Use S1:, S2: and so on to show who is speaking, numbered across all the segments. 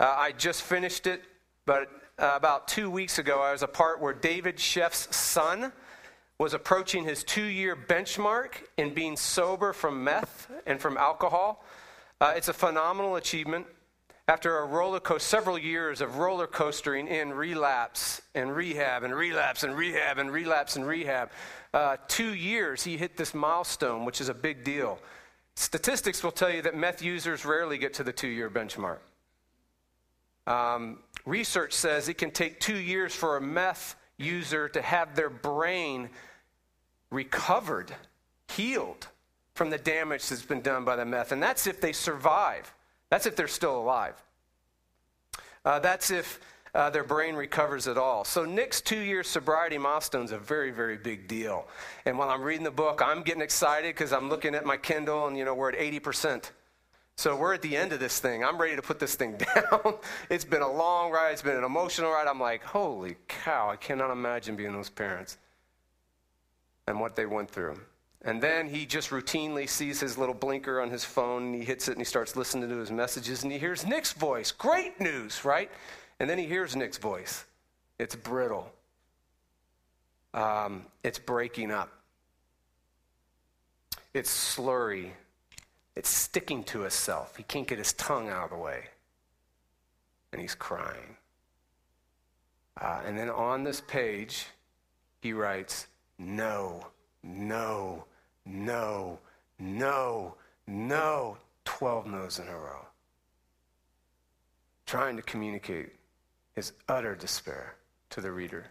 S1: Uh, I just finished it, but uh, about two weeks ago, I was a part where David Sheff's son was approaching his two year benchmark in being sober from meth and from alcohol. Uh, it's a phenomenal achievement. After a roller coaster, several years of roller coastering in relapse and rehab and relapse and rehab and relapse and rehab, uh, two years he hit this milestone, which is a big deal. Statistics will tell you that meth users rarely get to the two year benchmark. Um, research says it can take two years for a meth user to have their brain recovered, healed from the damage that's been done by the meth. And that's if they survive. That's if they're still alive. Uh, that's if uh, their brain recovers at all. So Nick's two-year sobriety milestone is a very, very big deal. And while I'm reading the book, I'm getting excited because I'm looking at my Kindle, and you know we're at 80 percent. So we're at the end of this thing. I'm ready to put this thing down. it's been a long ride. It's been an emotional ride. I'm like, holy cow! I cannot imagine being those parents and what they went through. And then he just routinely sees his little blinker on his phone and he hits it and he starts listening to his messages and he hears Nick's voice. Great news, right? And then he hears Nick's voice. It's brittle, um, it's breaking up, it's slurry, it's sticking to himself. He can't get his tongue out of the way. And he's crying. Uh, and then on this page, he writes, No, no, no, no, no. 12 no's in a row. Trying to communicate his utter despair to the reader.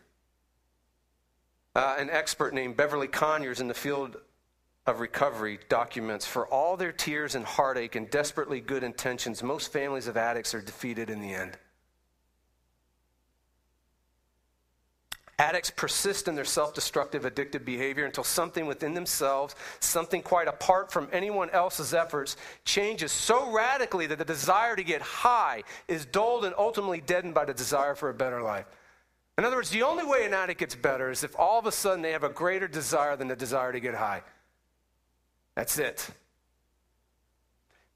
S1: Uh, an expert named Beverly Conyers in the field of recovery documents for all their tears and heartache and desperately good intentions, most families of addicts are defeated in the end. Addicts persist in their self destructive, addictive behavior until something within themselves, something quite apart from anyone else's efforts, changes so radically that the desire to get high is dulled and ultimately deadened by the desire for a better life. In other words, the only way an addict gets better is if all of a sudden they have a greater desire than the desire to get high. That's it.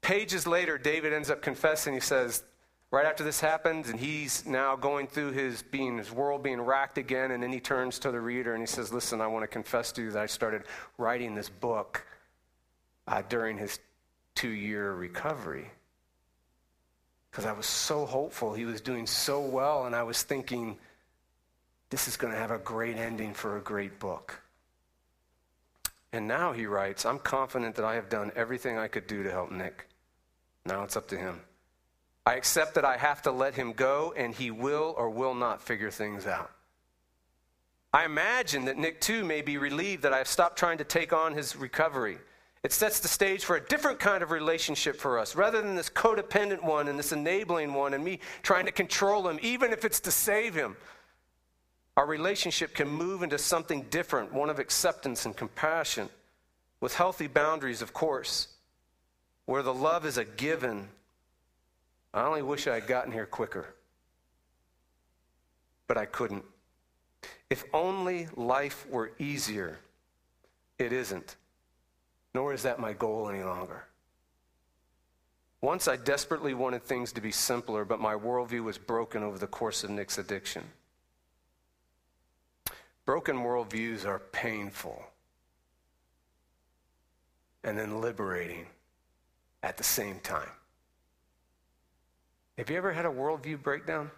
S1: Pages later, David ends up confessing. He says, right after this happens, and he's now going through his being, his world being racked again, and then he turns to the reader and he says, Listen, I want to confess to you that I started writing this book uh, during his two year recovery. Because I was so hopeful. He was doing so well, and I was thinking, this is going to have a great ending for a great book. And now he writes, I'm confident that I have done everything I could do to help Nick. Now it's up to him. I accept that I have to let him go, and he will or will not figure things out. I imagine that Nick, too, may be relieved that I have stopped trying to take on his recovery. It sets the stage for a different kind of relationship for us, rather than this codependent one and this enabling one, and me trying to control him, even if it's to save him. Our relationship can move into something different, one of acceptance and compassion, with healthy boundaries, of course, where the love is a given I only wish I had gotten here quicker. But I couldn't. If only life were easier, it isn't. Nor is that my goal any longer. Once I desperately wanted things to be simpler, but my worldview was broken over the course of Nick's addiction. Broken worldviews are painful and then liberating at the same time. Have you ever had a worldview breakdown?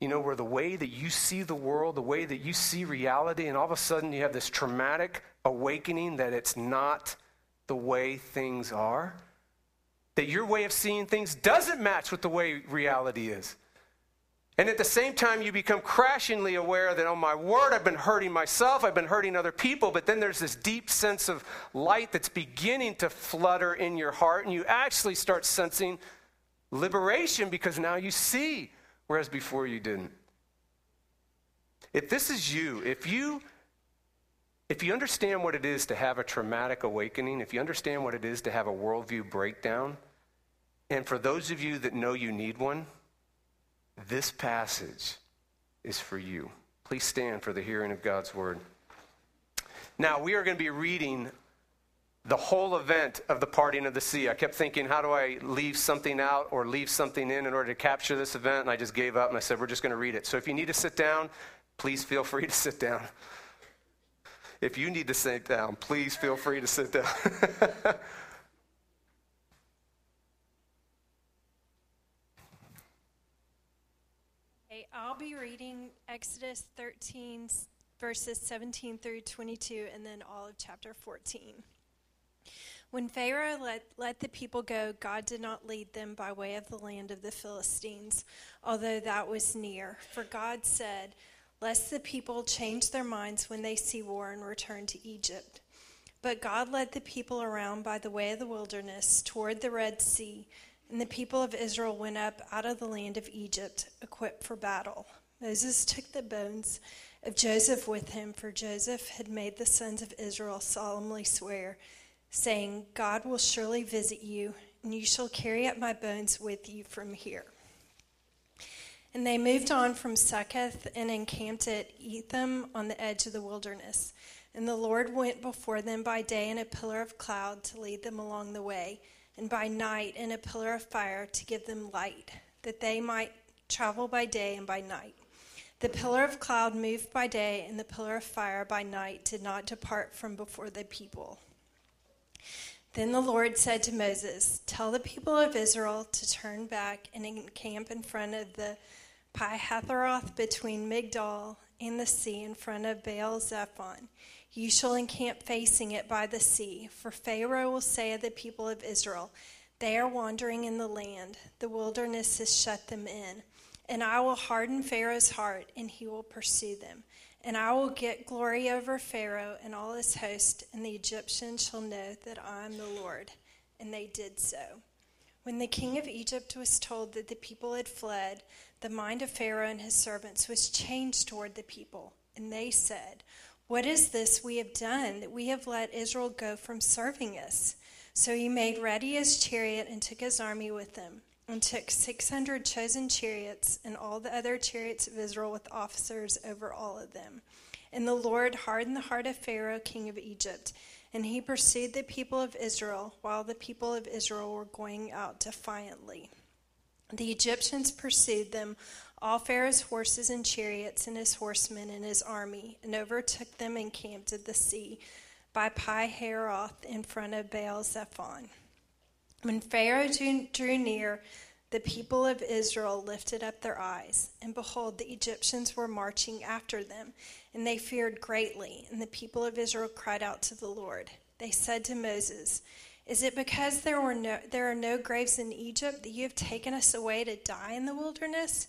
S1: You know, where the way that you see the world, the way that you see reality, and all of a sudden you have this traumatic awakening that it's not the way things are? That your way of seeing things doesn't match with the way reality is. And at the same time, you become crashingly aware that, oh my word, I've been hurting myself, I've been hurting other people, but then there's this deep sense of light that's beginning to flutter in your heart, and you actually start sensing liberation because now you see, whereas before you didn't. If this is you, if you if you understand what it is to have a traumatic awakening, if you understand what it is to have a worldview breakdown, and for those of you that know you need one, this passage is for you. Please stand for the hearing of God's word. Now, we are going to be reading the whole event of the parting of the sea. I kept thinking, how do I leave something out or leave something in in order to capture this event? And I just gave up and I said, we're just going to read it. So if you need to sit down, please feel free to sit down. If you need to sit down, please feel free to sit down.
S2: I'll be reading Exodus 13, verses 17 through 22, and then all of chapter 14. When Pharaoh let, let the people go, God did not lead them by way of the land of the Philistines, although that was near. For God said, Lest the people change their minds when they see war and return to Egypt. But God led the people around by the way of the wilderness toward the Red Sea and the people of Israel went up out of the land of Egypt, equipped for battle. Moses took the bones of Joseph with him, for Joseph had made the sons of Israel solemnly swear, saying, God will surely visit you, and you shall carry up my bones with you from here. And they moved on from Succoth and encamped at Etham on the edge of the wilderness. And the Lord went before them by day in a pillar of cloud to lead them along the way and by night in a pillar of fire to give them light, that they might travel by day and by night. The pillar of cloud moved by day, and the pillar of fire by night did not depart from before the people. Then the Lord said to Moses, Tell the people of Israel to turn back and encamp in front of the Pi-hahiroth between Migdol and the sea in front of Baal Zephon. You shall encamp facing it by the sea, for Pharaoh will say of the people of Israel, They are wandering in the land, the wilderness has shut them in. And I will harden Pharaoh's heart, and he will pursue them. And I will get glory over Pharaoh and all his host, and the Egyptians shall know that I am the Lord. And they did so. When the king of Egypt was told that the people had fled, the mind of Pharaoh and his servants was changed toward the people. And they said, what is this we have done that we have let Israel go from serving us? So he made ready his chariot and took his army with him, and took 600 chosen chariots and all the other chariots of Israel with officers over all of them. And the Lord hardened the heart of Pharaoh, king of Egypt, and he pursued the people of Israel while the people of Israel were going out defiantly. The Egyptians pursued them all Pharaoh's horses and chariots and his horsemen and his army, and overtook them and camped at the sea by Pi Hahiroth in front of Baal Zephon. When Pharaoh drew near, the people of Israel lifted up their eyes, and behold, the Egyptians were marching after them, and they feared greatly. And the people of Israel cried out to the Lord. They said to Moses, Is it because there, were no, there are no graves in Egypt that you have taken us away to die in the wilderness?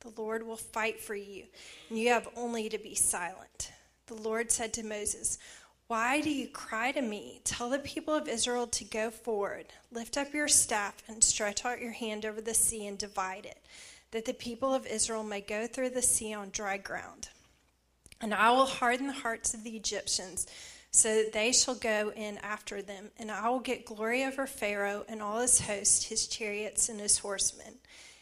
S2: The Lord will fight for you, and you have only to be silent. The Lord said to Moses, Why do you cry to me? Tell the people of Israel to go forward. Lift up your staff and stretch out your hand over the sea and divide it, that the people of Israel may go through the sea on dry ground. And I will harden the hearts of the Egyptians so that they shall go in after them, and I will get glory over Pharaoh and all his host, his chariots, and his horsemen.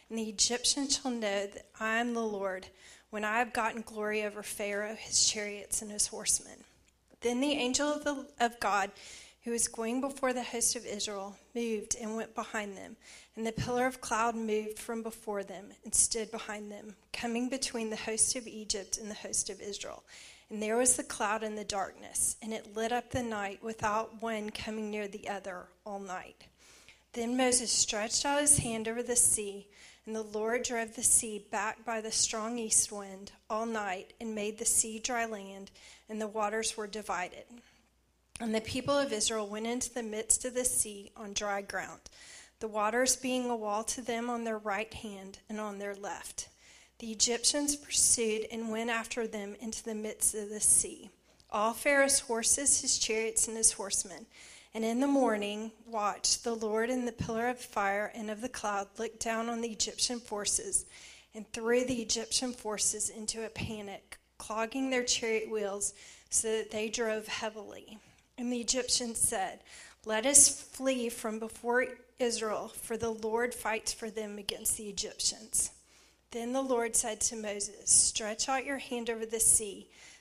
S2: And the Egyptians shall know that I am the Lord when I have gotten glory over Pharaoh, his chariots, and his horsemen. Then the angel of, the, of God, who was going before the host of Israel, moved and went behind them. And the pillar of cloud moved from before them and stood behind them, coming between the host of Egypt and the host of Israel. And there was the cloud and the darkness, and it lit up the night without one coming near the other all night. Then Moses stretched out his hand over the sea and the Lord drove the sea back by the strong east wind all night and made the sea dry land, and the waters were divided. And the people of Israel went into the midst of the sea on dry ground, the waters being a wall to them on their right hand and on their left. The Egyptians pursued and went after them into the midst of the sea. All Pharaoh's horses, his chariots, and his horsemen And in the morning, watch, the Lord in the pillar of fire and of the cloud looked down on the Egyptian forces and threw the Egyptian forces into a panic, clogging their chariot wheels so that they drove heavily. And the Egyptians said, Let us flee from before Israel, for the Lord fights for them against the Egyptians. Then the Lord said to Moses, Stretch out your hand over the sea,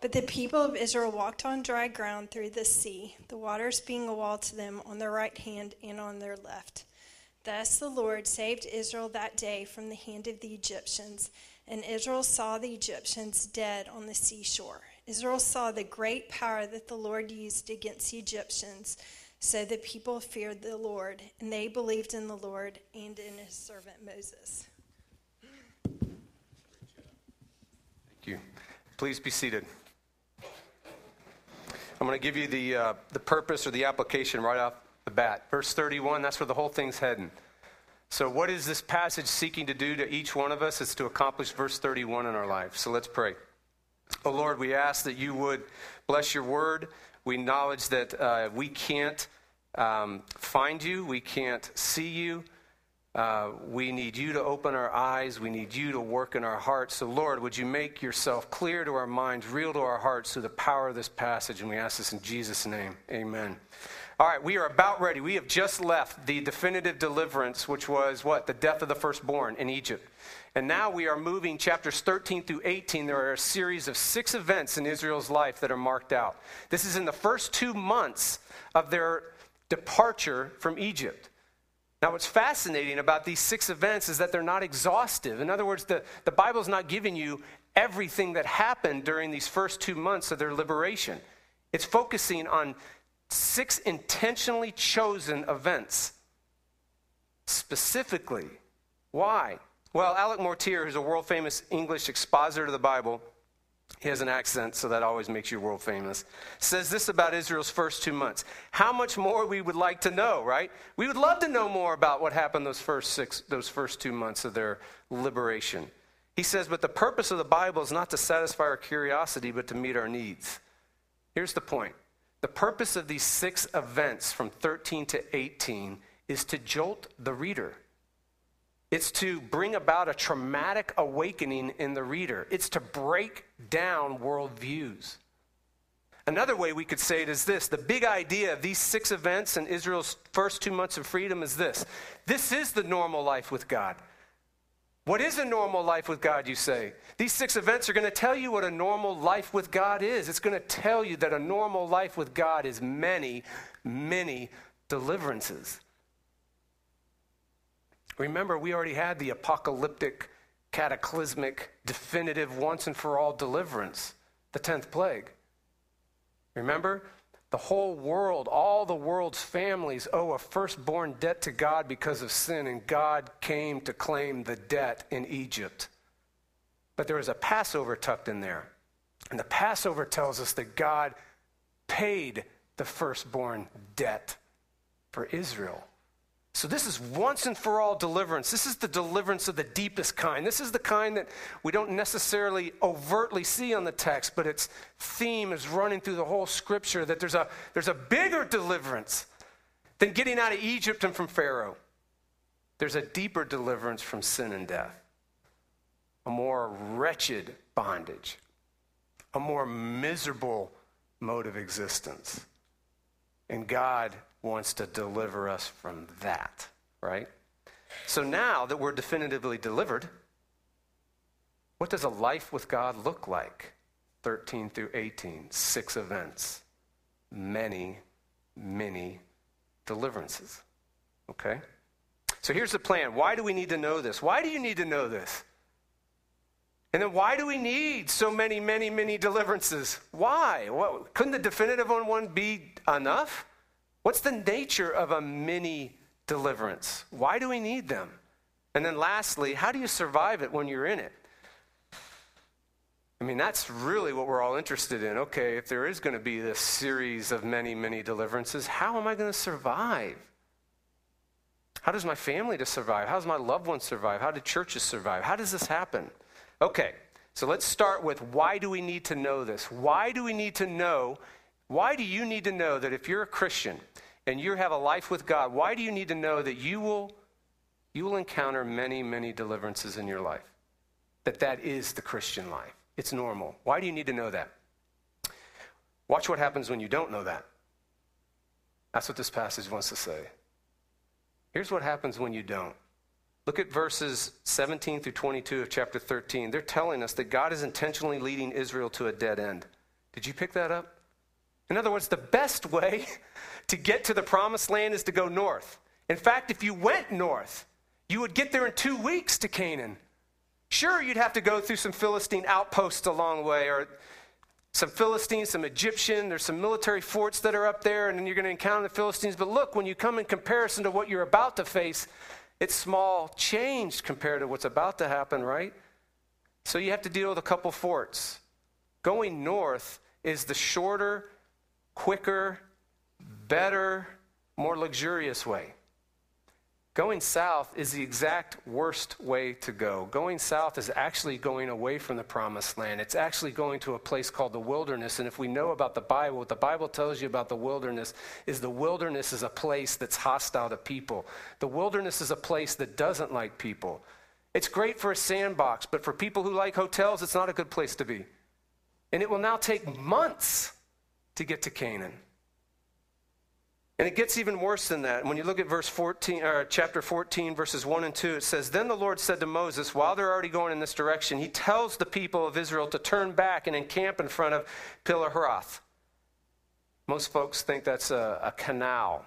S2: But the people of Israel walked on dry ground through the sea, the waters being a wall to them on their right hand and on their left. Thus the Lord saved Israel that day from the hand of the Egyptians, and Israel saw the Egyptians dead on the seashore. Israel saw the great power that the Lord used against the Egyptians, so the people feared the Lord, and they believed in the Lord and in his servant Moses.
S1: Thank you. Please be seated. I'm going to give you the, uh, the purpose or the application right off the bat. Verse 31, that's where the whole thing's heading. So, what is this passage seeking to do to each one of us? It's to accomplish verse 31 in our life. So, let's pray. Oh Lord, we ask that you would bless your word. We acknowledge that uh, we can't um, find you, we can't see you. Uh, we need you to open our eyes. We need you to work in our hearts. So, Lord, would you make yourself clear to our minds, real to our hearts through the power of this passage? And we ask this in Jesus' name. Amen. All right, we are about ready. We have just left the definitive deliverance, which was what? The death of the firstborn in Egypt. And now we are moving chapters 13 through 18. There are a series of six events in Israel's life that are marked out. This is in the first two months of their departure from Egypt. Now, what's fascinating about these six events is that they're not exhaustive. In other words, the, the Bible's not giving you everything that happened during these first two months of their liberation. It's focusing on six intentionally chosen events. Specifically, why? Well, Alec Motyer, who's a world famous English expositor of the Bible, he has an accent, so that always makes you world famous. Says this about Israel's first two months. How much more we would like to know, right? We would love to know more about what happened those first six, those first two months of their liberation. He says, but the purpose of the Bible is not to satisfy our curiosity, but to meet our needs. Here's the point. The purpose of these six events from 13 to 18 is to jolt the reader. It's to bring about a traumatic awakening in the reader. It's to break down worldviews. Another way we could say it is this the big idea of these six events in Israel's first two months of freedom is this this is the normal life with God. What is a normal life with God, you say? These six events are going to tell you what a normal life with God is. It's going to tell you that a normal life with God is many, many deliverances. Remember, we already had the apocalyptic, cataclysmic, definitive, once and for all deliverance, the 10th plague. Remember? The whole world, all the world's families owe a firstborn debt to God because of sin, and God came to claim the debt in Egypt. But there is a Passover tucked in there. And the Passover tells us that God paid the firstborn debt for Israel. So, this is once and for all deliverance. This is the deliverance of the deepest kind. This is the kind that we don't necessarily overtly see on the text, but its theme is running through the whole scripture that there's a, there's a bigger deliverance than getting out of Egypt and from Pharaoh. There's a deeper deliverance from sin and death, a more wretched bondage, a more miserable mode of existence. And God wants to deliver us from that, right? So now that we're definitively delivered, what does a life with God look like? 13 through 18, six events, many, many deliverances. Okay? So here's the plan. Why do we need to know this? Why do you need to know this? And then why do we need so many, many, many deliverances? Why? Couldn't the definitive on one be enough? What's the nature of a mini deliverance? Why do we need them? And then lastly, how do you survive it when you're in it? I mean, that's really what we're all interested in. Okay, if there is going to be this series of many, many deliverances, how am I going to survive? How does my family to survive? How does my loved ones survive? How do churches survive? How does this happen? Okay, so let's start with why do we need to know this? Why do we need to know? Why do you need to know that if you're a Christian and you have a life with God, why do you need to know that you will you will encounter many, many deliverances in your life? That that is the Christian life. It's normal. Why do you need to know that? Watch what happens when you don't know that. That's what this passage wants to say. Here's what happens when you don't. Look at verses 17 through 22 of chapter 13. They're telling us that God is intentionally leading Israel to a dead end. Did you pick that up? In other words, the best way to get to the promised land is to go north. In fact, if you went north, you would get there in two weeks to Canaan. Sure, you'd have to go through some Philistine outposts along the way, or some Philistines, some Egyptian, there's some military forts that are up there, and then you're going to encounter the Philistines. But look, when you come in comparison to what you're about to face, it's small change compared to what's about to happen, right? So you have to deal with a couple forts. Going north is the shorter, quicker, better, more luxurious way. Going south is the exact worst way to go. Going south is actually going away from the promised land. It's actually going to a place called the wilderness. And if we know about the Bible, what the Bible tells you about the wilderness is the wilderness is a place that's hostile to people. The wilderness is a place that doesn't like people. It's great for a sandbox, but for people who like hotels, it's not a good place to be. And it will now take months to get to Canaan. And it gets even worse than that. When you look at verse 14, or chapter 14, verses 1 and 2, it says, Then the Lord said to Moses, while they're already going in this direction, he tells the people of Israel to turn back and encamp in front of Pilaharoth. Most folks think that's a, a canal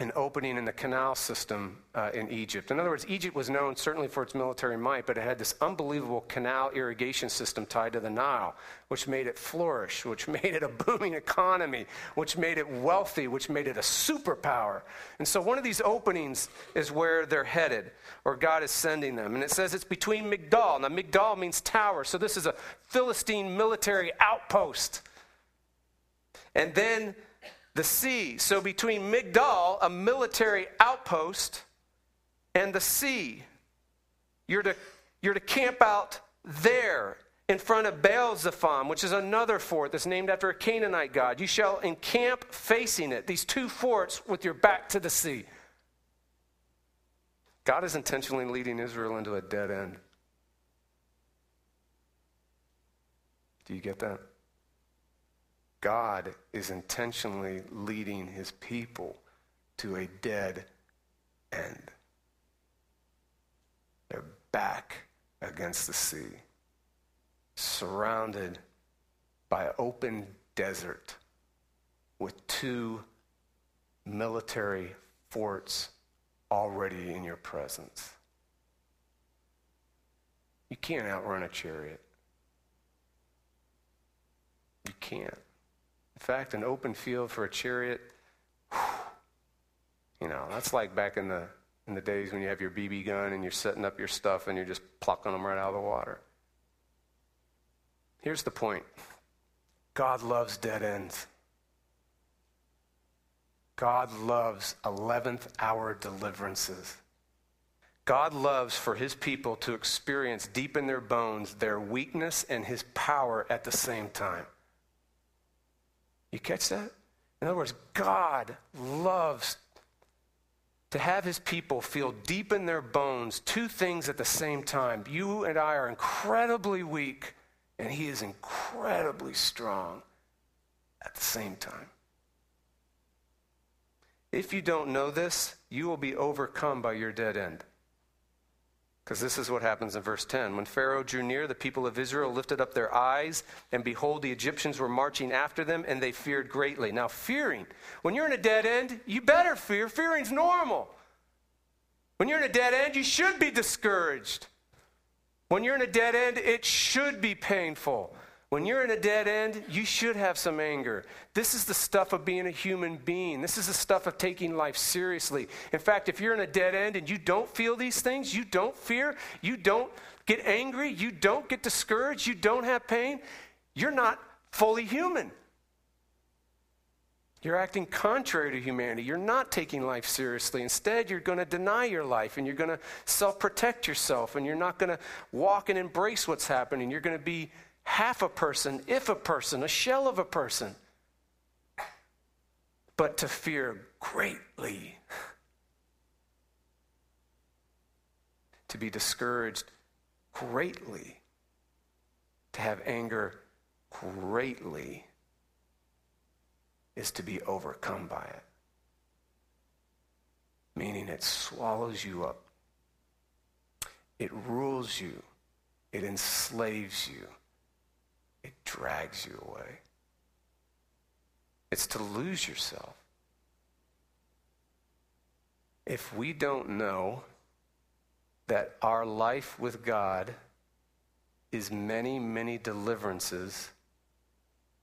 S1: an opening in the canal system uh, in Egypt. In other words, Egypt was known certainly for its military might, but it had this unbelievable canal irrigation system tied to the Nile, which made it flourish, which made it a booming economy, which made it wealthy, which made it a superpower. And so one of these openings is where they're headed, or God is sending them. And it says it's between Migdal. Now, Migdal means tower, so this is a Philistine military outpost. And then the sea. So between Migdal, a military outpost, and the sea, you're to, you're to camp out there in front of Baal Zephon, which is another fort that's named after a Canaanite god. You shall encamp facing it, these two forts with your back to the sea. God is intentionally leading Israel into a dead end. Do you get that? God is intentionally leading his people to a dead end. They're back against the sea, surrounded by open desert with two military forts already in your presence. You can't outrun a chariot. You can't. In fact, an open field for a chariot, you know, that's like back in the in the days when you have your BB gun and you're setting up your stuff and you're just plucking them right out of the water. Here's the point God loves dead ends. God loves 11th hour deliverances. God loves for his people to experience deep in their bones their weakness and his power at the same time. You catch that? In other words, God loves to have his people feel deep in their bones two things at the same time. You and I are incredibly weak, and he is incredibly strong at the same time. If you don't know this, you will be overcome by your dead end. Because this is what happens in verse 10. When Pharaoh drew near, the people of Israel lifted up their eyes, and behold, the Egyptians were marching after them, and they feared greatly. Now, fearing, when you're in a dead end, you better fear. Fearing's normal. When you're in a dead end, you should be discouraged. When you're in a dead end, it should be painful. When you're in a dead end, you should have some anger. This is the stuff of being a human being. This is the stuff of taking life seriously. In fact, if you're in a dead end and you don't feel these things, you don't fear, you don't get angry, you don't get discouraged, you don't have pain, you're not fully human. You're acting contrary to humanity. You're not taking life seriously. Instead, you're going to deny your life and you're going to self protect yourself and you're not going to walk and embrace what's happening. You're going to be half a person, if a person, a shell of a person. But to fear greatly, to be discouraged greatly, to have anger greatly is to be overcome by it. Meaning it swallows you up, it rules you, it enslaves you, it drags you away. It's to lose yourself. If we don't know that our life with God is many, many deliverances,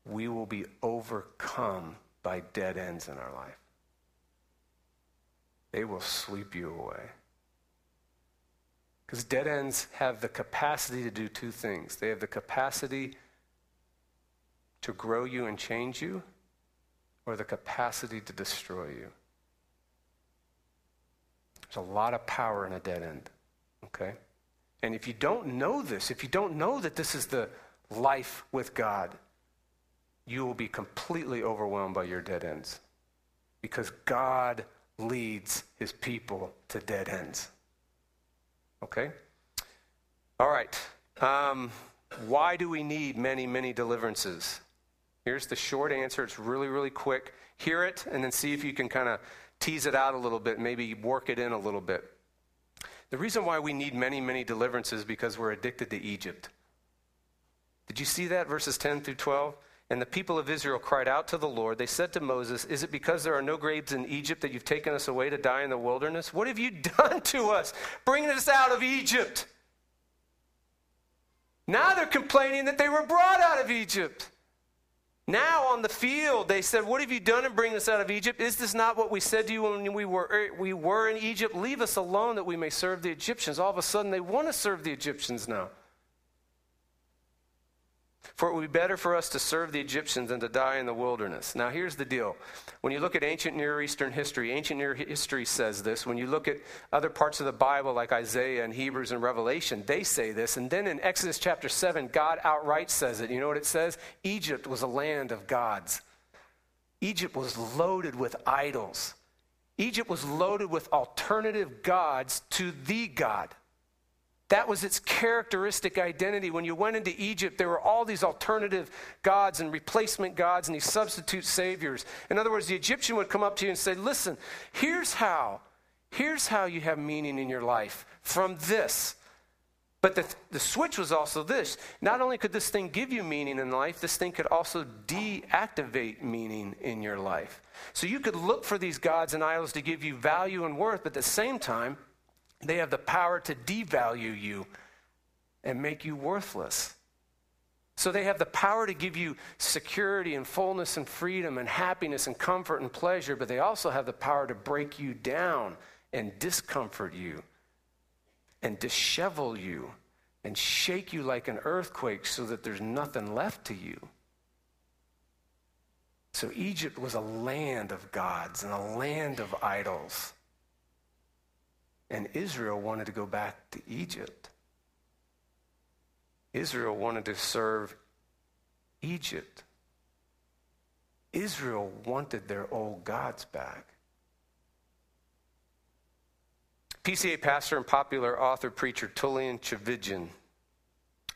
S1: we will be overcome by dead ends in our life. They will sweep you away. Because dead ends have the capacity to do two things they have the capacity to grow you and change you, or the capacity to destroy you. There's a lot of power in a dead end, okay? And if you don't know this, if you don't know that this is the life with God, you will be completely overwhelmed by your dead ends because God leads his people to dead ends. Okay? All right. Um, why do we need many, many deliverances? Here's the short answer. It's really, really quick. Hear it and then see if you can kind of tease it out a little bit, maybe work it in a little bit. The reason why we need many, many deliverances because we're addicted to Egypt. Did you see that, verses 10 through 12? And the people of Israel cried out to the Lord. They said to Moses, Is it because there are no graves in Egypt that you've taken us away to die in the wilderness? What have you done to us, bringing us out of Egypt? Now they're complaining that they were brought out of Egypt. Now on the field, they said, What have you done in bringing us out of Egypt? Is this not what we said to you when we were, er, we were in Egypt? Leave us alone that we may serve the Egyptians. All of a sudden, they want to serve the Egyptians now. For it would be better for us to serve the Egyptians than to die in the wilderness. Now, here's the deal. When you look at ancient Near Eastern history, ancient Near history says this. When you look at other parts of the Bible, like Isaiah and Hebrews and Revelation, they say this. And then in Exodus chapter 7, God outright says it. You know what it says? Egypt was a land of gods. Egypt was loaded with idols. Egypt was loaded with alternative gods to the God. That was its characteristic identity. When you went into Egypt, there were all these alternative gods and replacement gods and these substitute saviors. In other words, the Egyptian would come up to you and say, Listen, here's how. Here's how you have meaning in your life from this. But the, the switch was also this. Not only could this thing give you meaning in life, this thing could also deactivate meaning in your life. So you could look for these gods and idols to give you value and worth, but at the same time, they have the power to devalue you and make you worthless. So they have the power to give you security and fullness and freedom and happiness and comfort and pleasure, but they also have the power to break you down and discomfort you and dishevel you and shake you like an earthquake so that there's nothing left to you. So Egypt was a land of gods and a land of idols. And Israel wanted to go back to Egypt. Israel wanted to serve Egypt. Israel wanted their old gods back. PCA pastor and popular author preacher Tullian Tchividjian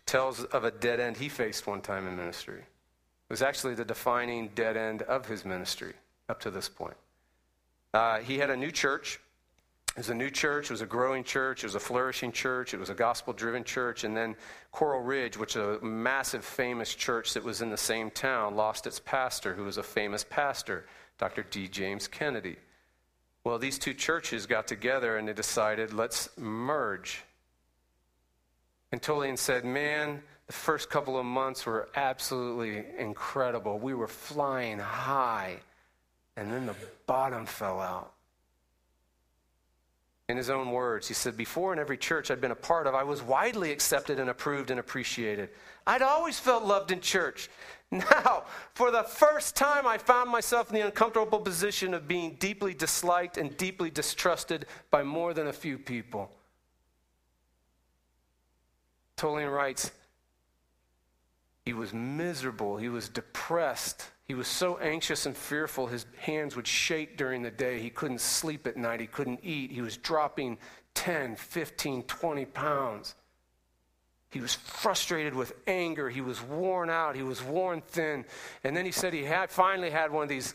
S1: tells of a dead end he faced one time in ministry. It was actually the defining dead end of his ministry up to this point. Uh, he had a new church it was a new church, it was a growing church, it was a flourishing church, it was a gospel driven church. And then Coral Ridge, which is a massive, famous church that was in the same town, lost its pastor, who was a famous pastor, Dr. D. James Kennedy. Well, these two churches got together and they decided, let's merge. And Tullian said, Man, the first couple of months were absolutely incredible. We were flying high, and then the bottom fell out. In his own words, he said, Before in every church I'd been a part of, I was widely accepted and approved and appreciated. I'd always felt loved in church. Now, for the first time, I found myself in the uncomfortable position of being deeply disliked and deeply distrusted by more than a few people. Tullian writes, he was miserable. He was depressed. He was so anxious and fearful, his hands would shake during the day. He couldn't sleep at night. He couldn't eat. He was dropping 10, 15, 20 pounds. He was frustrated with anger. He was worn out. He was worn thin. And then he said he had finally had one of these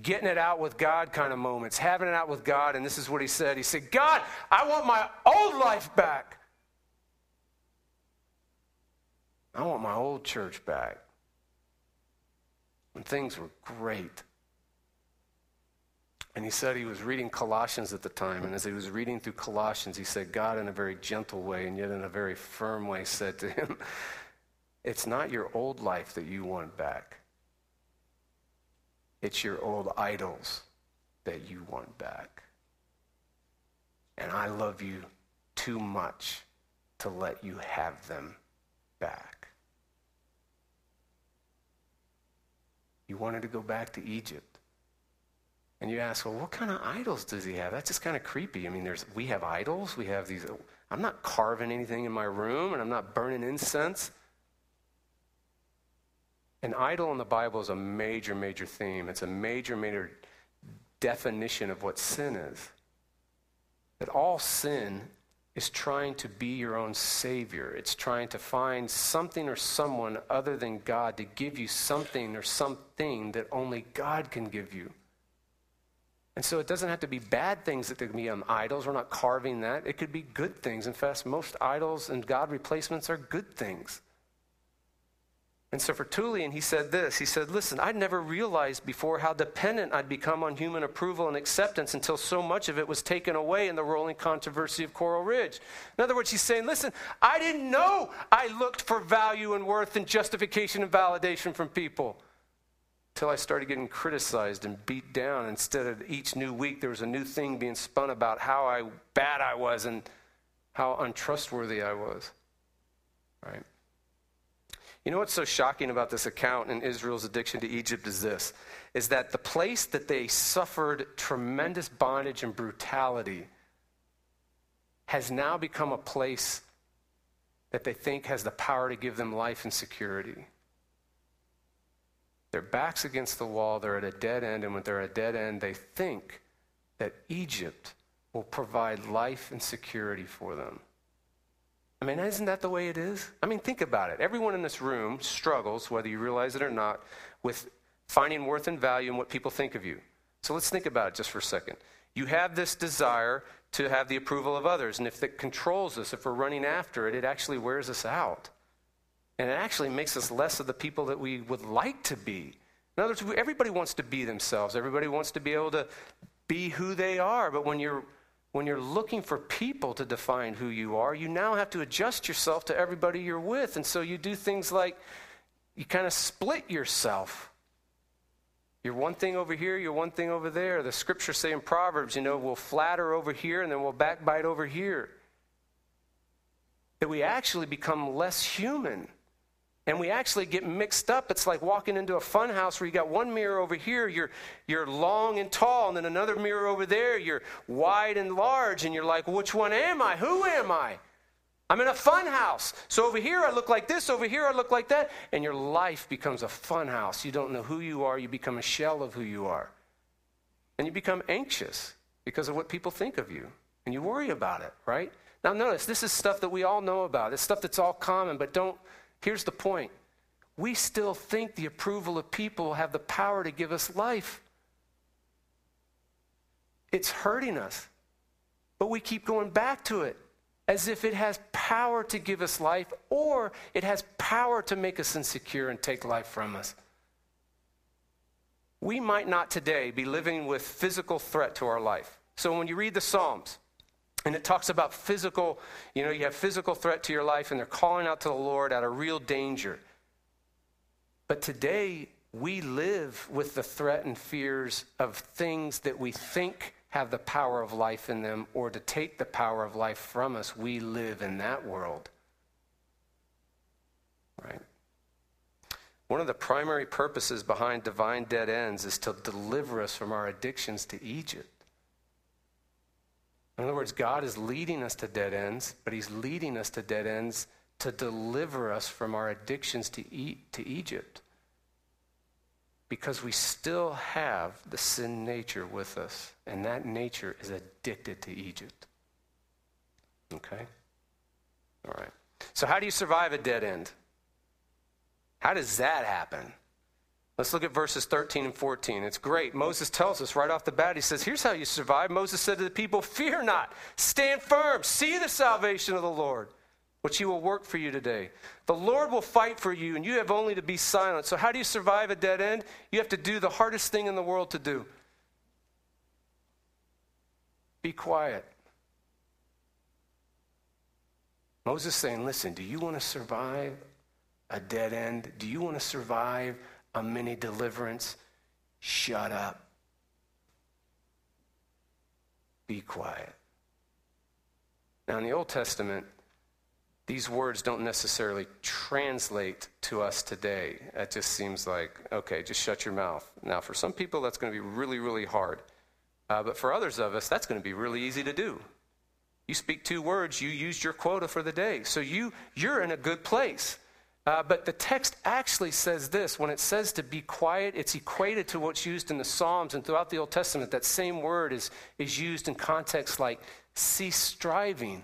S1: getting it out with God kind of moments, having it out with God. And this is what he said He said, God, I want my old life back. I want my old church back when things were great. And he said he was reading Colossians at the time. And as he was reading through Colossians, he said, God, in a very gentle way and yet in a very firm way, said to him, It's not your old life that you want back, it's your old idols that you want back. And I love you too much to let you have them back. He wanted to go back to Egypt. And you ask, well, what kind of idols does he have? That's just kind of creepy. I mean, there's, we have idols. We have these. I'm not carving anything in my room, and I'm not burning incense. An idol in the Bible is a major, major theme. It's a major, major definition of what sin is. That all sin is trying to be your own savior. It's trying to find something or someone other than God to give you something or something that only God can give you. And so it doesn't have to be bad things that can be on idols. We're not carving that. It could be good things. In fact, most idols and God replacements are good things. And so for Tullian, he said this. He said, Listen, I'd never realized before how dependent I'd become on human approval and acceptance until so much of it was taken away in the rolling controversy of Coral Ridge. In other words, he's saying, Listen, I didn't know I looked for value and worth and justification and validation from people until I started getting criticized and beat down. Instead of each new week, there was a new thing being spun about how I, bad I was and how untrustworthy I was. Right? You know what's so shocking about this account in Israel's addiction to Egypt is this is that the place that they suffered tremendous bondage and brutality has now become a place that they think has the power to give them life and security. Their backs against the wall, they're at a dead end, and when they're at a dead end, they think that Egypt will provide life and security for them. I mean, isn't that the way it is? I mean, think about it. Everyone in this room struggles, whether you realize it or not, with finding worth and value in what people think of you. So let's think about it just for a second. You have this desire to have the approval of others, and if it controls us, if we're running after it, it actually wears us out. And it actually makes us less of the people that we would like to be. In other words, everybody wants to be themselves, everybody wants to be able to be who they are, but when you're when you're looking for people to define who you are, you now have to adjust yourself to everybody you're with. And so you do things like you kind of split yourself. You're one thing over here, you're one thing over there. The scriptures say in Proverbs, you know, we'll flatter over here and then we'll backbite over here. That we actually become less human and we actually get mixed up. It's like walking into a fun house where you got one mirror over here, you're, you're long and tall, and then another mirror over there, you're wide and large, and you're like, which one am I? Who am I? I'm in a fun house. So over here I look like this, over here I look like that, and your life becomes a fun house. You don't know who you are, you become a shell of who you are. And you become anxious because of what people think of you, and you worry about it, right? Now notice, this is stuff that we all know about. It's stuff that's all common, but don't Here's the point we still think the approval of people have the power to give us life. It's hurting us, but we keep going back to it as if it has power to give us life or it has power to make us insecure and take life from us. We might not today be living with physical threat to our life. So when you read the Psalms, And it talks about physical, you know, you have physical threat to your life, and they're calling out to the Lord out of real danger. But today, we live with the threat and fears of things that we think have the power of life in them or to take the power of life from us. We live in that world. Right? One of the primary purposes behind divine dead ends is to deliver us from our addictions to Egypt. In other words, God is leading us to dead ends, but He's leading us to dead ends to deliver us from our addictions to, e- to Egypt. Because we still have the sin nature with us, and that nature is addicted to Egypt. Okay? All right. So, how do you survive a dead end? How does that happen? Let's look at verses 13 and 14. It's great. Moses tells us right off the bat, he says, Here's how you survive. Moses said to the people, Fear not, stand firm, see the salvation of the Lord, which he will work for you today. The Lord will fight for you, and you have only to be silent. So, how do you survive a dead end? You have to do the hardest thing in the world to do be quiet. Moses saying, Listen, do you want to survive a dead end? Do you want to survive a mini deliverance? Shut up. Be quiet. Now, in the Old Testament, these words don't necessarily translate to us today. It just seems like, okay, just shut your mouth. Now, for some people, that's going to be really, really hard. Uh, but for others of us, that's going to be really easy to do. You speak two words, you used your quota for the day. So you, you're in a good place. Uh, but the text actually says this when it says to be quiet, it's equated to what's used in the Psalms and throughout the Old Testament. That same word is, is used in contexts like cease striving,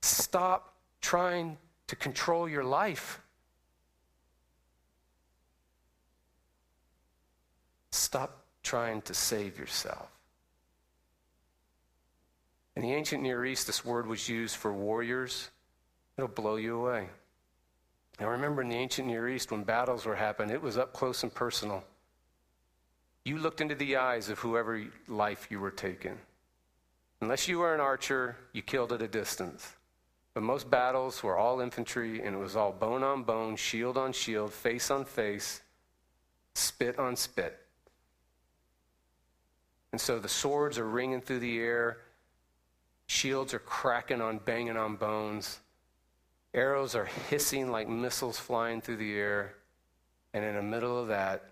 S1: stop trying to control your life, stop trying to save yourself. In the ancient Near East, this word was used for warriors It'll blow you away. Now, remember in the ancient Near East, when battles were happening, it was up close and personal. You looked into the eyes of whoever life you were taking. Unless you were an archer, you killed at a distance. But most battles were all infantry, and it was all bone on bone, shield on shield, face on face, spit on spit. And so the swords are ringing through the air, shields are cracking on, banging on bones. Arrows are hissing like missiles flying through the air. And in the middle of that,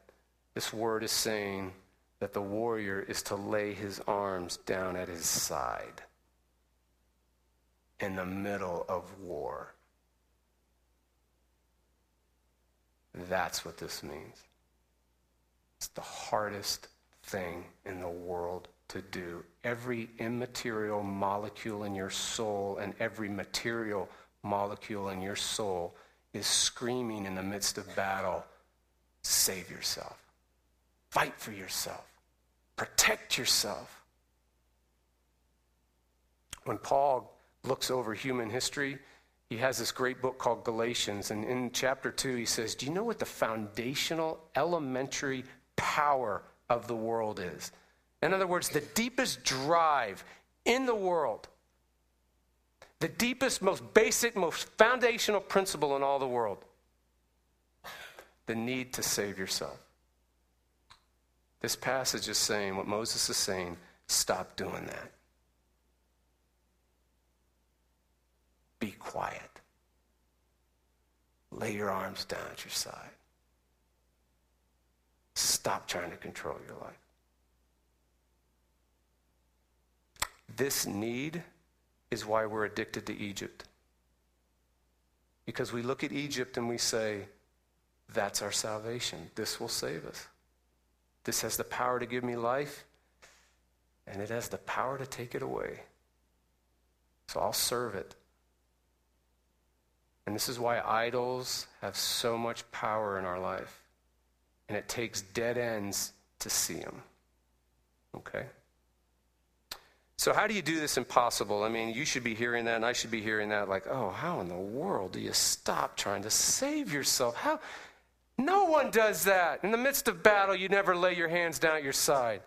S1: this word is saying that the warrior is to lay his arms down at his side in the middle of war. That's what this means. It's the hardest thing in the world to do. Every immaterial molecule in your soul and every material molecule in your soul is screaming in the midst of battle save yourself, fight for yourself, protect yourself. When Paul looks over human history, he has this great book called Galatians. And in chapter 2, he says, Do you know what the foundational, elementary power of the world is? In other words, the deepest drive in the world the deepest, most basic, most foundational principle in all the world the need to save yourself. This passage is saying what Moses is saying stop doing that. Be quiet. Lay your arms down at your side. Stop trying to control your life. This need is why we're addicted to Egypt. Because we look at Egypt and we say, that's our salvation. This will save us. This has the power to give me life, and it has the power to take it away. So I'll serve it. And this is why idols have so much power in our life. And it takes dead ends to see them. Okay? So, how do you do this impossible? I mean, you should be hearing that, and I should be hearing that. Like, oh, how in the world do you stop trying to save yourself? How? No one does that. In the midst of battle, you never lay your hands down at your side.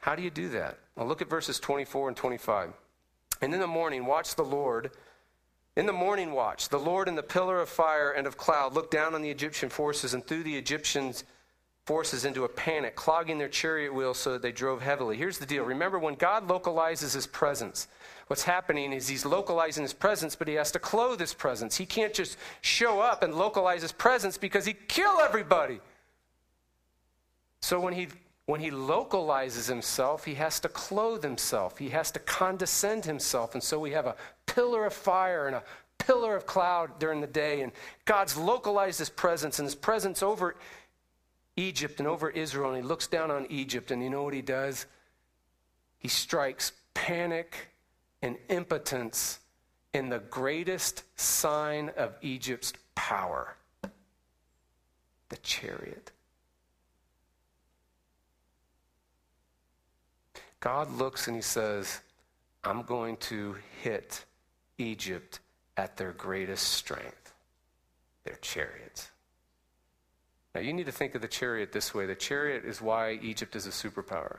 S1: How do you do that? Well, look at verses 24 and 25. And in the morning, watch the Lord. In the morning watch, the Lord in the pillar of fire and of cloud looked down on the Egyptian forces and threw the Egyptians' forces into a panic, clogging their chariot wheels so that they drove heavily. Here's the deal remember, when God localizes his presence, what's happening is he's localizing his presence, but he has to clothe his presence. He can't just show up and localize his presence because he'd kill everybody. So when he when he localizes himself, he has to clothe himself. He has to condescend himself. And so we have a pillar of fire and a pillar of cloud during the day. And God's localized his presence, and his presence over Egypt and over Israel. And he looks down on Egypt, and you know what he does? He strikes panic and impotence in the greatest sign of Egypt's power the chariot. God looks and he says, I'm going to hit Egypt at their greatest strength, their chariots. Now, you need to think of the chariot this way the chariot is why Egypt is a superpower.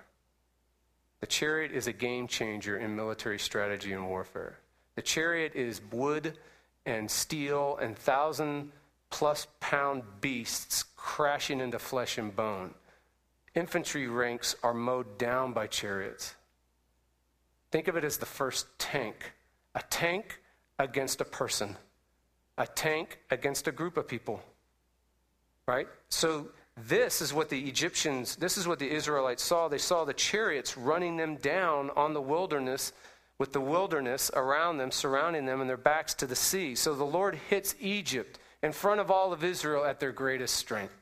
S1: The chariot is a game changer in military strategy and warfare. The chariot is wood and steel and thousand plus pound beasts crashing into flesh and bone infantry ranks are mowed down by chariots. Think of it as the first tank a tank against a person, a tank against a group of people. Right? So, this is what the Egyptians, this is what the Israelites saw. They saw the chariots running them down on the wilderness with the wilderness around them, surrounding them, and their backs to the sea. So the Lord hits Egypt in front of all of Israel at their greatest strength,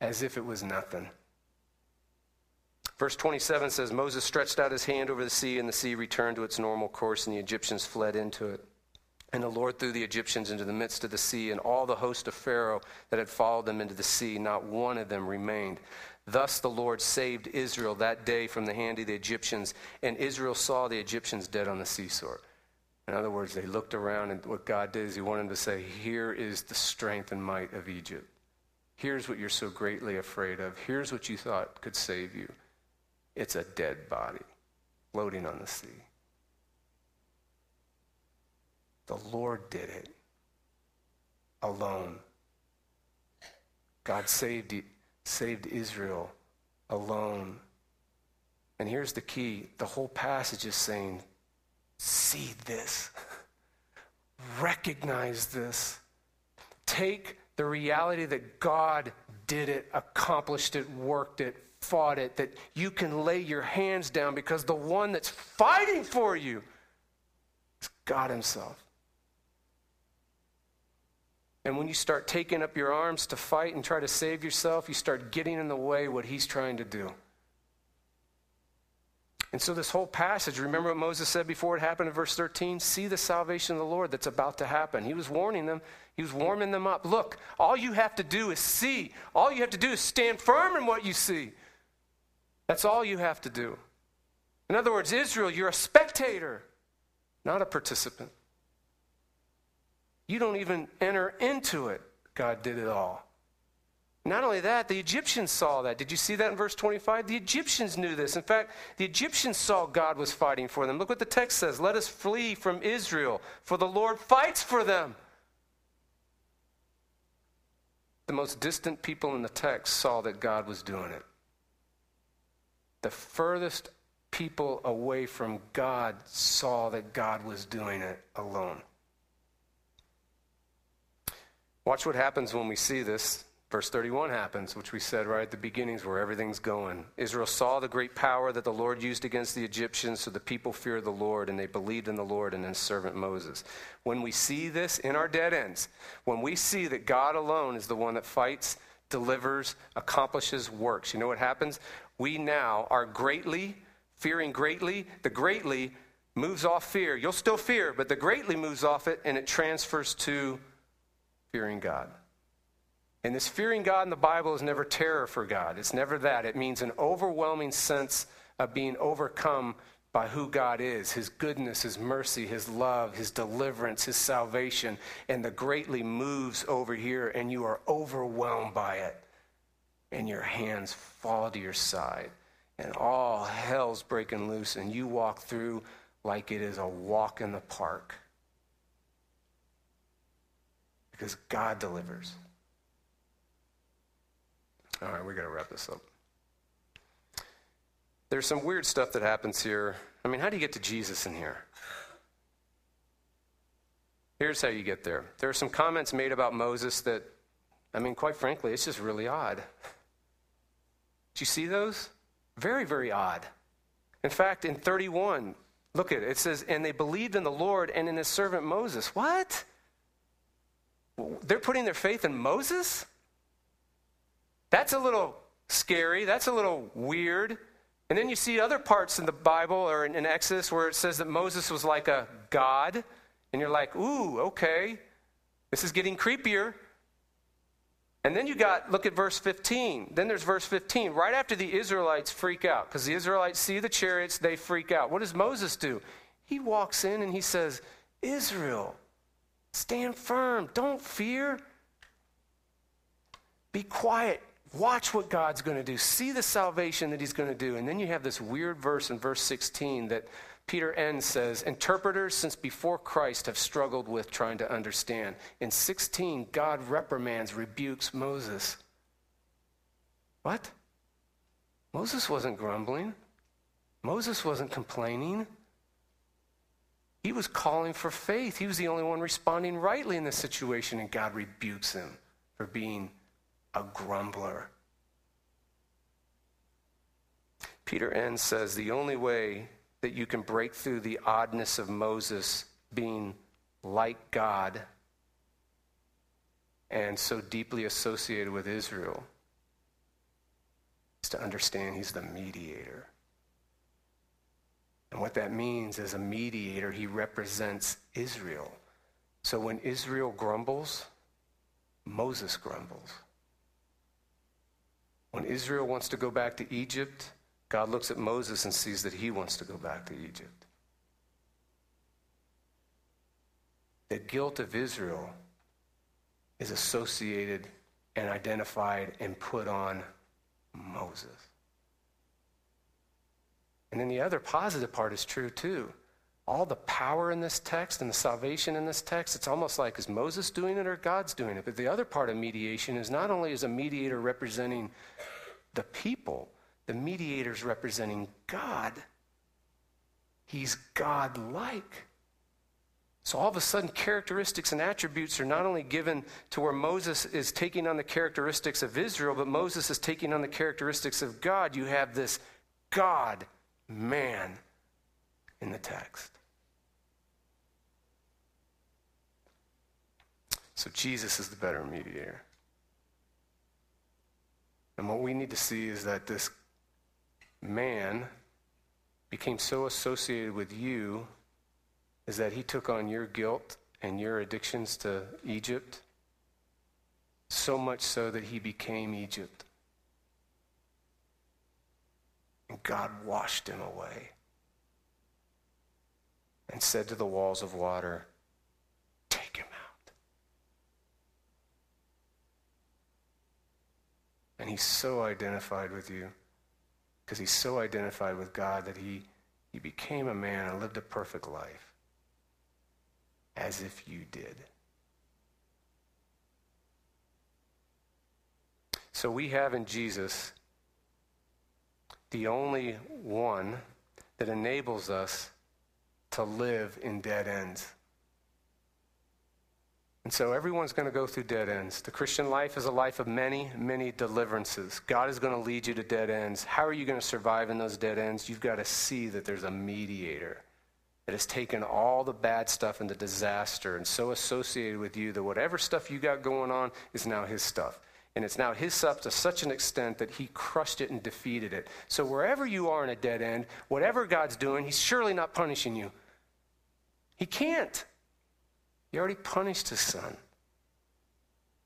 S1: as if it was nothing. Verse 27 says Moses stretched out his hand over the sea, and the sea returned to its normal course, and the Egyptians fled into it. And the Lord threw the Egyptians into the midst of the sea, and all the host of Pharaoh that had followed them into the sea, not one of them remained. Thus the Lord saved Israel that day from the hand of the Egyptians, and Israel saw the Egyptians dead on the seashore. In other words, they looked around, and what God did is He wanted them to say, Here is the strength and might of Egypt. Here's what you're so greatly afraid of. Here's what you thought could save you. It's a dead body floating on the sea. The Lord did it alone. God saved, saved Israel alone. And here's the key the whole passage is saying, see this, recognize this, take the reality that God did it, accomplished it, worked it, fought it, that you can lay your hands down because the one that's fighting for you is God Himself. And when you start taking up your arms to fight and try to save yourself, you start getting in the way what He's trying to do. And so, this whole passage, remember what Moses said before it happened in verse 13? See the salvation of the Lord that's about to happen. He was warning them, he was warming them up. Look, all you have to do is see. All you have to do is stand firm in what you see. That's all you have to do. In other words, Israel, you're a spectator, not a participant. You don't even enter into it. God did it all. Not only that, the Egyptians saw that. Did you see that in verse 25? The Egyptians knew this. In fact, the Egyptians saw God was fighting for them. Look what the text says Let us flee from Israel, for the Lord fights for them. The most distant people in the text saw that God was doing it the furthest people away from God saw that God was doing it alone. Watch what happens when we see this. Verse 31 happens, which we said right at the beginnings where everything's going. Israel saw the great power that the Lord used against the Egyptians, so the people feared the Lord and they believed in the Lord and in his servant Moses. When we see this in our dead ends, when we see that God alone is the one that fights, delivers, accomplishes, works, you know what happens? we now are greatly, fearing greatly. The greatly moves off fear. You'll still fear, but the greatly moves off it and it transfers to fearing God. And this fearing God in the Bible is never terror for God. It's never that. It means an overwhelming sense of being overcome by who God is His goodness, His mercy, His love, His deliverance, His salvation. And the greatly moves over here, and you are overwhelmed by it and your hands fall to your side and all hell's breaking loose, and you walk through like it is a walk in the park. Because God delivers. All right, we got to wrap this up. There's some weird stuff that happens here. I mean, how do you get to Jesus in here? Here's how you get there. There are some comments made about Moses that, I mean, quite frankly, it's just really odd. Do you see those? Very, very odd. In fact, in 31, look at it. It says, And they believed in the Lord and in his servant Moses. What? They're putting their faith in Moses? That's a little scary. That's a little weird. And then you see other parts in the Bible or in, in Exodus where it says that Moses was like a god. And you're like, ooh, okay, this is getting creepier. And then you got, look at verse 15. Then there's verse 15. Right after the Israelites freak out, because the Israelites see the chariots, they freak out. What does Moses do? He walks in and he says, Israel, stand firm. Don't fear. Be quiet. Watch what God's going to do. See the salvation that he's going to do. And then you have this weird verse in verse 16 that Peter Enns says interpreters since before Christ have struggled with trying to understand. In 16, God reprimands, rebukes Moses. What? Moses wasn't grumbling. Moses wasn't complaining. He was calling for faith. He was the only one responding rightly in this situation, and God rebukes him for being a grumbler. Peter Enns says the only way that you can break through the oddness of Moses being like God and so deeply associated with Israel is to understand he's the mediator. And what that means as a mediator, he represents Israel. So when Israel grumbles, Moses grumbles. When Israel wants to go back to Egypt, God looks at Moses and sees that he wants to go back to Egypt. The guilt of Israel is associated and identified and put on Moses. And then the other positive part is true too. All the power in this text and the salvation in this text, it's almost like is Moses doing it or God's doing it? But the other part of mediation is not only is a mediator representing the people, the mediator's representing God. He's God like. So all of a sudden, characteristics and attributes are not only given to where Moses is taking on the characteristics of Israel, but Moses is taking on the characteristics of God. You have this God man in the text. So Jesus is the better mediator. And what we need to see is that this man became so associated with you is that he took on your guilt and your addictions to Egypt, so much so that he became Egypt. And God washed him away and said to the walls of water, Take him out. And he's so identified with you because he's so identified with God that he, he became a man and lived a perfect life as if you did. So we have in Jesus the only one that enables us to live in dead ends. And so everyone's going to go through dead ends. The Christian life is a life of many, many deliverances. God is going to lead you to dead ends. How are you going to survive in those dead ends? You've got to see that there's a mediator that has taken all the bad stuff and the disaster and so associated with you that whatever stuff you got going on is now his stuff. And it's now his stuff to such an extent that he crushed it and defeated it. So wherever you are in a dead end, whatever God's doing, he's surely not punishing you. He can't. He already punished his son.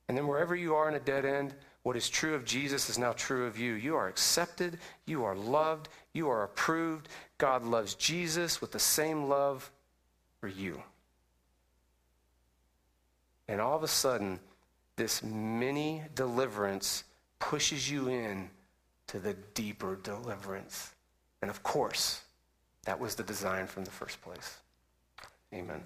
S1: And then wherever you are in a dead end, what is true of Jesus is now true of you. You are accepted, you are loved, you are approved. God loves Jesus with the same love for you. And all of a sudden, this mini deliverance pushes you in to the deeper deliverance. And of course, that was the design from the first place. Amen.